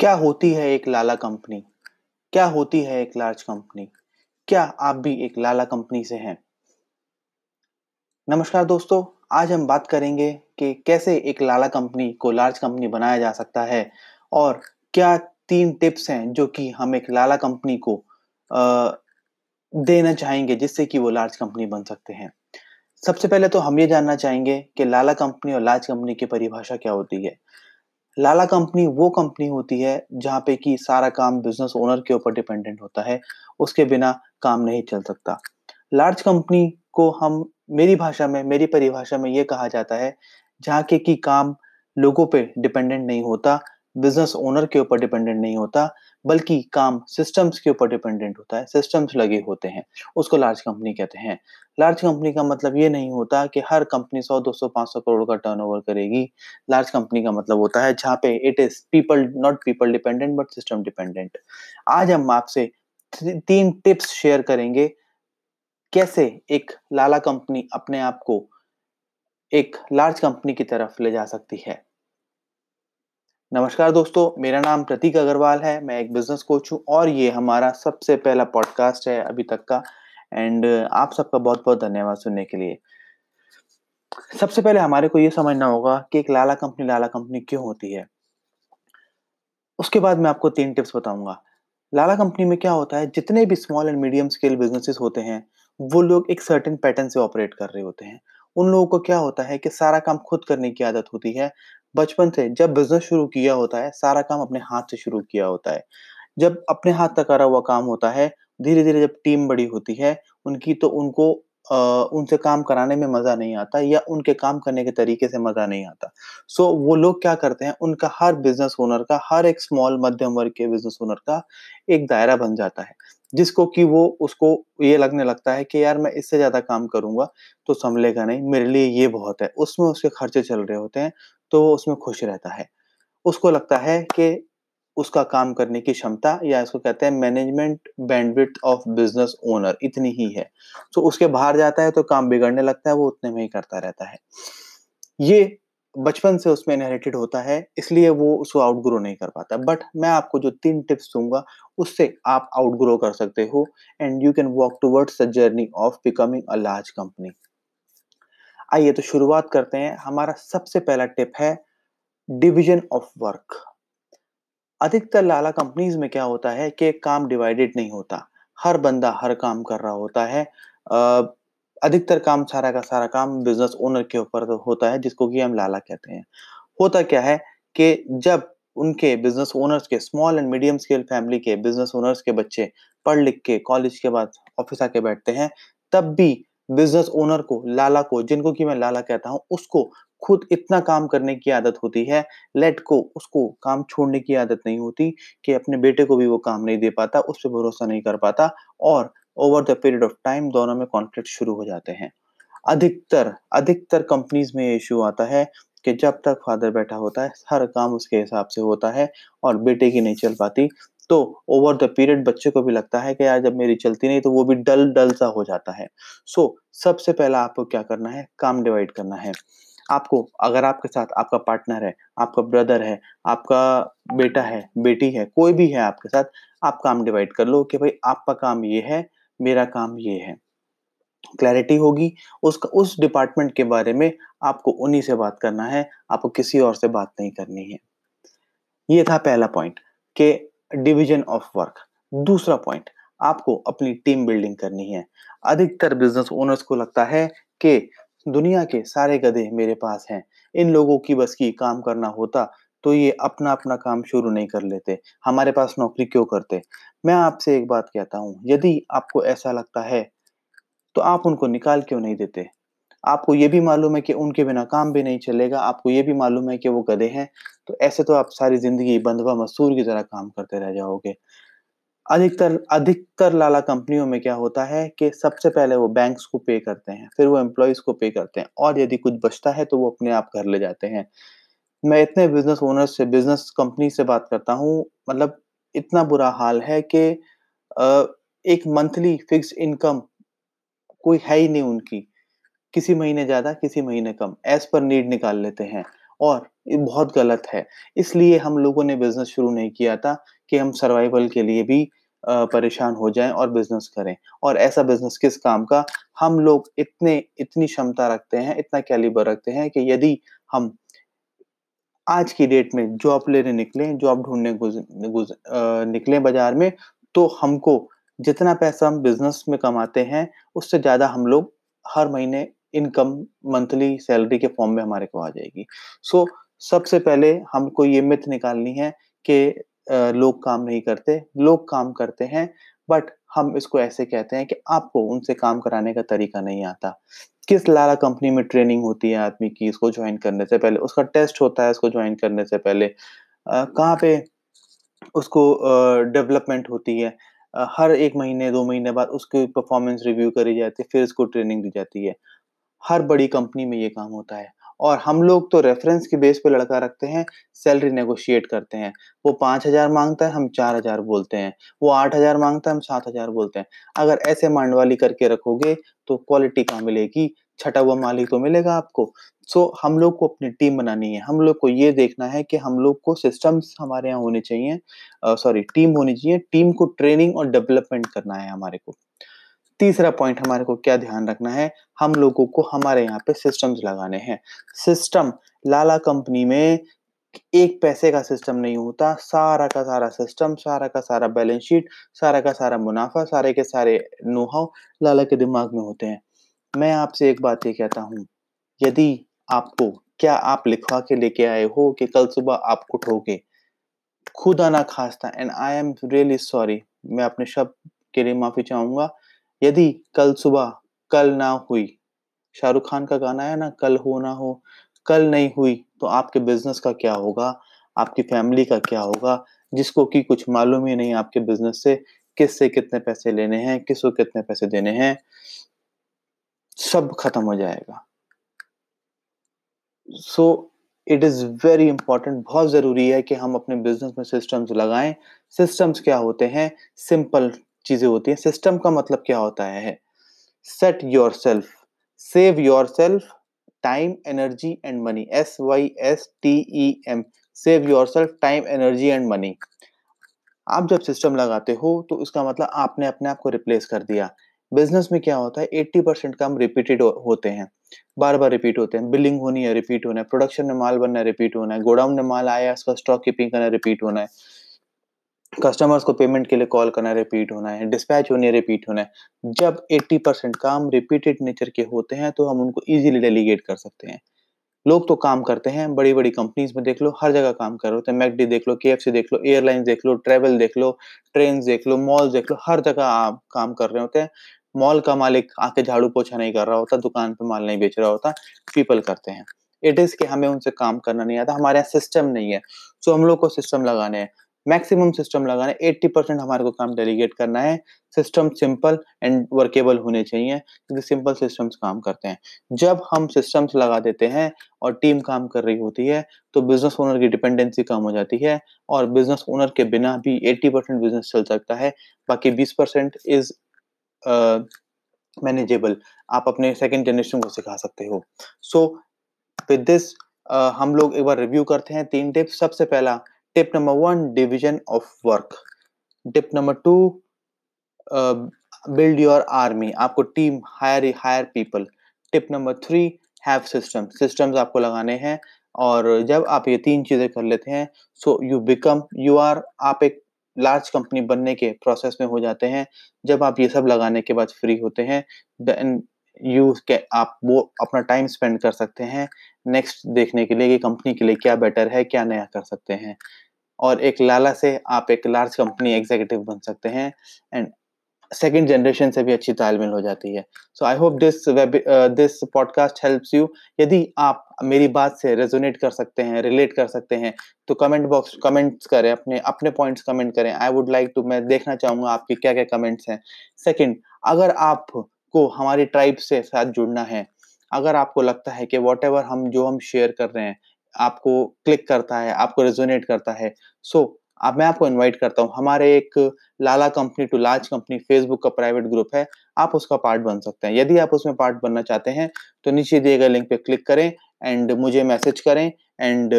क्या होती है एक लाला कंपनी? क्या होती है एक लार्ज कंपनी? क्या आप भी एक लाला कंपनी से हैं? नमस्कार दोस्तों आज हम बात करेंगे कि कैसे एक लाला कंपनी को लार्ज कंपनी बनाया जा सकता है और क्या तीन टिप्स हैं जो कि हम एक लाला कंपनी को आ, देना चाहेंगे जिससे कि वो लार्ज कंपनी बन सकते हैं। सबसे पहले तो हम ये जानना चाहेंगे कि लाला कंपनी और लार्ज कंपनी की परिभाषा क्या होती है। लाला कंपनी वो कंपनी होती है जहाँ पे कि सारा काम बिज़नेस ओनर के ऊपर डिपेंडेंट होता है, उसके बिना काम नहीं चल सकता। लार्ज कंपनी को हम, मेरी भाषा में, मेरी परिभाषा में ये कहा जाता है, जहाँ के कि काम लोगों पे डिपेंडेंट नहीं होता बिज़नेस ओनर के ऊपर डिपेंडेंट नहीं होता बल्कि काम सिस्टम्स के ऊपर डिपेंडेंट होता है सिस्टम्स लगे होते हैं। उसको लार्ज कंपनी कहते हैं। लार्ज कंपनी का मतलब ये नहीं होता कि हर कंपनी 100 200 500 करोड़ का टर्नओवर करेगी। लार्ज कंपनी का मतलब होता है जहाँ पे it is people not people dependent but system dependent आज हम आपसे तीन टिप्स शेयर करेंगे कैसे एक लाला कंपनी अपने आप को एक लार्ज कंपनी की तरफ़ ले जा सकती है। नमस्कार दोस्तों, मेरा नाम प्रतीक अग्रवाल है, मैं एक बिज़नेस कोच हूँ और ये हमारा सबसे पहला पॉडकास्ट है अभी तक का। एंड आप सबका बहुत बहुत धन्यवाद सुनने के लिए। सबसे पहले हमारे को ये समझना होगा कि एक लाला कंपनी लाला कंपनी क्यों होती है। उसके बाद मैं आपको तीन टिप्स बताऊँगा। लाला कंपनी में क्या होता है, जितने भी small and medium scale businesses होते हैं, वो लोग एक सर्टेन पैटर्न से ऑपरेट कर रहे होते हैं। उन लोगों को क्या होता है कि सारा काम खुद करने की आदत होती है बचपन से जब बिज़नेस शुरू किया होता है सारा काम अपने हाथ से शुरू किया होता है। जब अपने हाथ तक करा हुआ काम होता है धीरे धीरे जब टीम बड़ी होती है उनकी तो उनको आ, उनसे काम कराने में मज़ा नहीं आता या उनके काम करने के तरीके से मज़ा नहीं आता। सो so, वो लोग क्या करते हैं उनका हर बिज़नेस ओनर का हर एक स्मॉल मध्यम वर्ग के बिज़नेस ओनर का एक दायरा बन जाता है जिसको कि वो उसको ये लगने लगता है कि यार मैं इससे ज़्यादा काम करूँगा तो संभलेगा नहीं मेरे लिए ये बहुत है। उसमें उसके खर्चे चल रहे होते हैं तो वो उसमें खुश रहता है। उसको लगता है कि उसका काम करने की क्षमता या इसको कहते हैं management bandwidth of business owner इतनी ही है। तो उसके बाहर जाता है तो काम बिगड़ने लगता है, वो उतने में ही करता रहता है। ये बचपन से उसमें इनहेरिटेड होता है, इसलिए वो उसको आउटग्रो नहीं कर पाता। बट मैं आपको जो तीन टिप्स दूँगा, उससे आप आउटग्रो कर सकते हो and you can walk towards the journey of becoming a large company आइए तो शुरुआत करते हैं। हमारा सबसे पहला टिप है डिवीज़न ऑफ़ वर्क अधिकतर लाला कंपनीज़ में क्या होता है कि काम डिवाइडेड नहीं होता। हर बंदा हर काम कर रहा होता है। अधिकतर काम सारा का सारा काम बिज़नेस ओनर के ऊपर तो होता है, जिसको कि हम लाला कहते हैं। होता क्या है कि जब उनके बिज़नेस ओनर्स के small and medium scale family के बिज़नेस ओनर्स के बच्चे पढ़ लिख के कॉलेज के बाद ऑफ़िस आके बैठते हैं, तब भी बिज़नेस ओनर को लाला को, जिनको कि मैं लाला कहता हूँ, उसको खुद इतना काम करने की आदत होती है लेट को उसको काम छोड़ने की आदत नहीं होती कि अपने बेटे को भी वो काम नहीं दे पाता, उस पर भरोसा नहीं कर पाता और over the period of time दोनों में कॉन्फ्लिक्ट शुरू हो जाते हैं। अधिकतर अधिकतर कंपनीज़ में ये इशू आता है कि जब तक फादर बैठा होता है, हर काम उसके हिसाब से होता है और बेटे की नहीं चल पाती तो ओवर द पीरियड बच्चे को भी लगता है कि यार जब मेरी चलती नहीं तो वो भी डल डल सा हो जाता है। सो so, सबसे पहला आपको क्या करना है? काम डिवाइड करना है। आपको अगर आपके साथ आपका पार्टनर है आपका ब्रदर है आपका बेटा है बेटी है कोई भी है आपके साथ आप काम डिवाइड कर लो कि भाई आपका काम ये है मेरा काम ये है। क्लैरिटी होगी उसका उस डिपार्टमेंट के बारे में आपको उन्हीं से बात करना है आपको किसी और से बात नहीं करनी है। ये था पहला पॉइंट कि डिवीज़न ऑफ़ वर्क। दूसरा पॉइंट, आपको अपनी टीम बिल्डिंग करनी है। अधिकतर बिज़नेस ओनर्स को लगता है कि दुनिया के सारे गधे मेरे पास हैं। इन लोगों की बस की काम करना होता तो ये अपना अपना काम शुरू नहीं कर लेते। हमारे पास नौकरी क्यों करते? मैं आपसे एक बात कहता हूँ, यदि आपको ऐसा लगता है तो आप उनको निकाल क्यों नहीं देते? आपको ये भी मालूम है कि उनके बिना काम भी नहीं चलेगा, आपको ये भी मालूम है कि वो गधे हैं। तो ऐसे तो आप सारी ज़िंदगी बंधवा मसूर की तरह काम करते रह जाओगे। अधिकतर अधिकतर लाला कंपनियों में क्या होता है कि सबसे पहले वो बैंक्स को पे करते हैं, फिर वो एम्प्लॉयज़ को पे करते हैं और यदि कुछ बचता है तो वो अपने आप घर ले जाते हैं। मैं इतने बिज़नेस ओनर से बिज़नेस कंपनी से बात करता हूँ मतलब इतना बुरा हाल है कि एक मंथली फिक्स इनकम कोई है ही नहीं उनकी। किसी महीने ज़्यादा, किसी महीने कम एज पर नीड निकाल लेते हैं। और ये बहुत गलत है। इसलिए हम लोगों ने बिज़नेस शुरू नहीं किया था कि हम सर्वाइवल के लिए भी परेशान हो जाएँ और बिज़नेस करें। और ऐसा बिज़नेस किस काम का? हम लोग इतने, इतनी क्षमता रखते हैं, इतना कैलिबर रखते हैं कि यदि हम आज की डेट में जॉब लेने निकले जॉब ढूँढने निकले बाज़ार में तो हमको जितना पैसा हम बिज़नेस में कमाते हैं, उससे ज़्यादा हम लोग हर महीने इनकम मंथली सैलरी के फॉर्म में हमारे को आ जाएगी। सो so, सबसे पहले हमको ये मिथ निकालनी है कि लोग काम नहीं करते लोग काम करते हैं बट हम इसको ऐसे कहते हैं कि आपको उनसे काम कराने का तरीका नहीं आता। किस लाला कंपनी में ट्रेनिंग होती है आदमी की इसको ज्वाइन करने से पहले? उसका टेस्ट होता है इसको ज्वाइन करने से पहले। कहाँ पे उसको डेवलपमेंट होती है? हर एक महीने दो महीने बाद उसकी परफॉर्मेंस रिव्यू करी जाती है फिर उसको ट्रेनिंग दी जाती है। हर बड़ी कंपनी में ये काम होता है। और हम लोग तो रेफरेंस के बेस पे लड़का रखते हैं सैलरी नेगोशिएट करते हैं। वो पाँच हज़ार माँगता है हम चार हज़ार बोलते हैं। वो आठ हज़ार माँगता है हम सात हज़ार बोलते हैं। अगर ऐसे मांडवाली करके रखोगे तो क्वालिटी कहाँ मिलेगी? छटा हुआ मालिक तो मिलेगा आपको। सो so, हम लोग को अपनी टीम बनानी है। हम लोग को ये देखना है कि हम लोग को सिस्टम्स हमारे यहाँ होने चाहिए। सॉरी टीम होनी चाहिए। टीम को ट्रेनिंग और डेवलपमेंट करना है हमारे को। तीसरा पॉइंट हमारे को क्या ध्यान रखना है? हम लोगों को हमारे यहाँ पे सिस्टम्स लगाने हैं। सिस्टम लाला कंपनी में एक पैसे का सिस्टम नहीं होता, सारा का सारा सिस्टम सारा का सारा बैलेंस शीट सारा का सारा मुनाफा, सारे के सारे नोहाव लाला के दिमाग में होते हैं। मैं आपसे एक बात ये कहता हूँ, यदि आपको, क्या आप लिखवा के लेके आए हो कि कल सुबह आप उठोगे खुदा ना खास्ता and I am really sorry मैं अपने शब्द के लिए माफ़ी चाहूँगा। यदि कल सुबह कल ना हुई, शाहरुख खान का गाना है ना, कल हो ना हो, कल नहीं हुई तो आपके बिज़नेस का क्या होगा? आपकी फैमिली का क्या होगा? जिसको कि कुछ मालूम ही नहीं आपके बिज़नेस से, किससे कितने पैसे लेने हैं, किसको कितने पैसे देने हैं, सब खत्म हो जाएगा। So it is very important बहुत ज़रूरी है कि हम अपने बिज़नेस में सिस्टम्स लगाएँ। सिस्टम्स क्या होते हैं? सिंपल चीज़ें होती हैं। सिस्टम का मतलब क्या होता है? Set your self save your self time, energy and money. S Y S T E M, save your self time, energy and money. आप जब सिस्टम लगाते हो तो इसका मतलब आपने अपने आप को रिप्लेस कर दिया। बिज़नेस में क्या होता है? एट्टी परसेंट काम रिपीटेड होते हैं। बार बार रिपीट होते हैं। बिलिंग होनी है, रिपीट होना है। प्रोडक्शन में माल बनना है, रिपीट होना है। गोडाउन में माल आया, उसका स्टॉक कीपिंग करना रिपीट होना है। कस्टमर्स को पेमेंट के लिए कॉल करना रिपीट होना है डिस्पैच होने रिपीट होना है। जब 80 परसेंट काम रिपीटेड नेचर के होते हैं तो हम उनको इजीली डेलीगेट कर सकते हैं। लोग तो काम करते हैं बड़ी बड़ी कंपनीज़ में देख लो, हर जगह काम कर रहे होते हैं। मैकडी देख लो के देख लो एयरलाइंस देख लो ट्रेवल देख लो ट्रेन देख लो मॉल देख लो, हर जगह आप काम कर रहे होते हैं। मॉल का मालिक आके झाड़ू पोछा नहीं कर रहा होता, दुकान पे माल नहीं बेच रहा होता पीपल करते हैं। इट इज़ कि हमें उनसे काम करना नहीं आता, हमारे यहाँ सिस्टम नहीं है। सो हम लोग को सिस्टम लगाने हैं। मैक्सिमम सिस्टम लगाना है 80 परसेंट हमारे को काम डेलीगेट करना है। सिस्टम सिंपल एंड वर्केबल होने चाहिए, क्योंकि सिंपल सिस्टम्स काम करते हैं। जब हम सिस्टम्स लगा देते हैं और टीम काम कर रही होती है तो बिज़नेस ओनर की डिपेंडेंसी कम हो जाती है और बिज़नेस ओनर के बिना भी 80 परसेंट बिज़नेस चल सकता है। बाकी 20 परसेंट इज़ मैनेजेबल। आप अपने सेकेंड जनरेशन को सिखा सकते हो। सो विद दिस हम लोग एक बार रिव्यू करते हैं तीन टिप्स सबसे पहला number one division of work. Tip number two uh, build your army. आपको team hire hire people tip number three have system systems आपको लगाने हैं और जब आप ये तीन चीज़ें कर लेते हैं so you become you are आप एक लार्ज कंपनी बनने के प्रोसेस में हो जाते हैं। जब आप ये सब लगाने के बाद फ्री होते हैं यू के आप वो अपना टाइम स्पेंड कर सकते हैं। नेक्स्ट देखने के लिए कि कंपनी के लिए क्या बेटर है, क्या नया कर सकते हैं। और एक लाला से आप एक लार्ज कंपनी एग्जीक्यूटिव बन सकते हैं एंड सेकेंड जनरेशन से भी अच्छी तालमेल हो जाती है। So I hope this web this podcast helps you यदि आप मेरी बात से रेजोनेट कर सकते हैं रिलेट कर सकते हैं तो कमेंट बॉक्स कमेंट्स करें, अपने अपने पॉइंट्स कमेंट करें। आई वुड लाइक टू मैं देखना चाहूँगा आपके क्या क्या कमेंट्स हैं। सेकेंड अगर आपको हमारी ट्राइब से साथ जुड़ना है। अगर आपको लगता है कि वॉट हम जो हम शेयर कर रहे हैं आपको क्लिक करता है आपको रेजोनेट करता है सो so, अब मैं आपको इनवाइट करता हूँ। हमारे एक लाला company to large company Facebook का प्राइवेट ग्रुप है। आप उसका पार्ट बन सकते हैं। यदि आप उसमें पार्ट बनना चाहते हैं तो नीचे दिए गए लिंक पे क्लिक करें एंड मुझे मैसेज करें and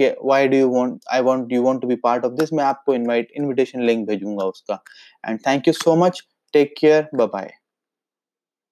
why do you want I want you want to be part of this मैं आपको इनवाइट इन्विटेशन लिंक भेजूँगा उसका। And thank you so much take care bye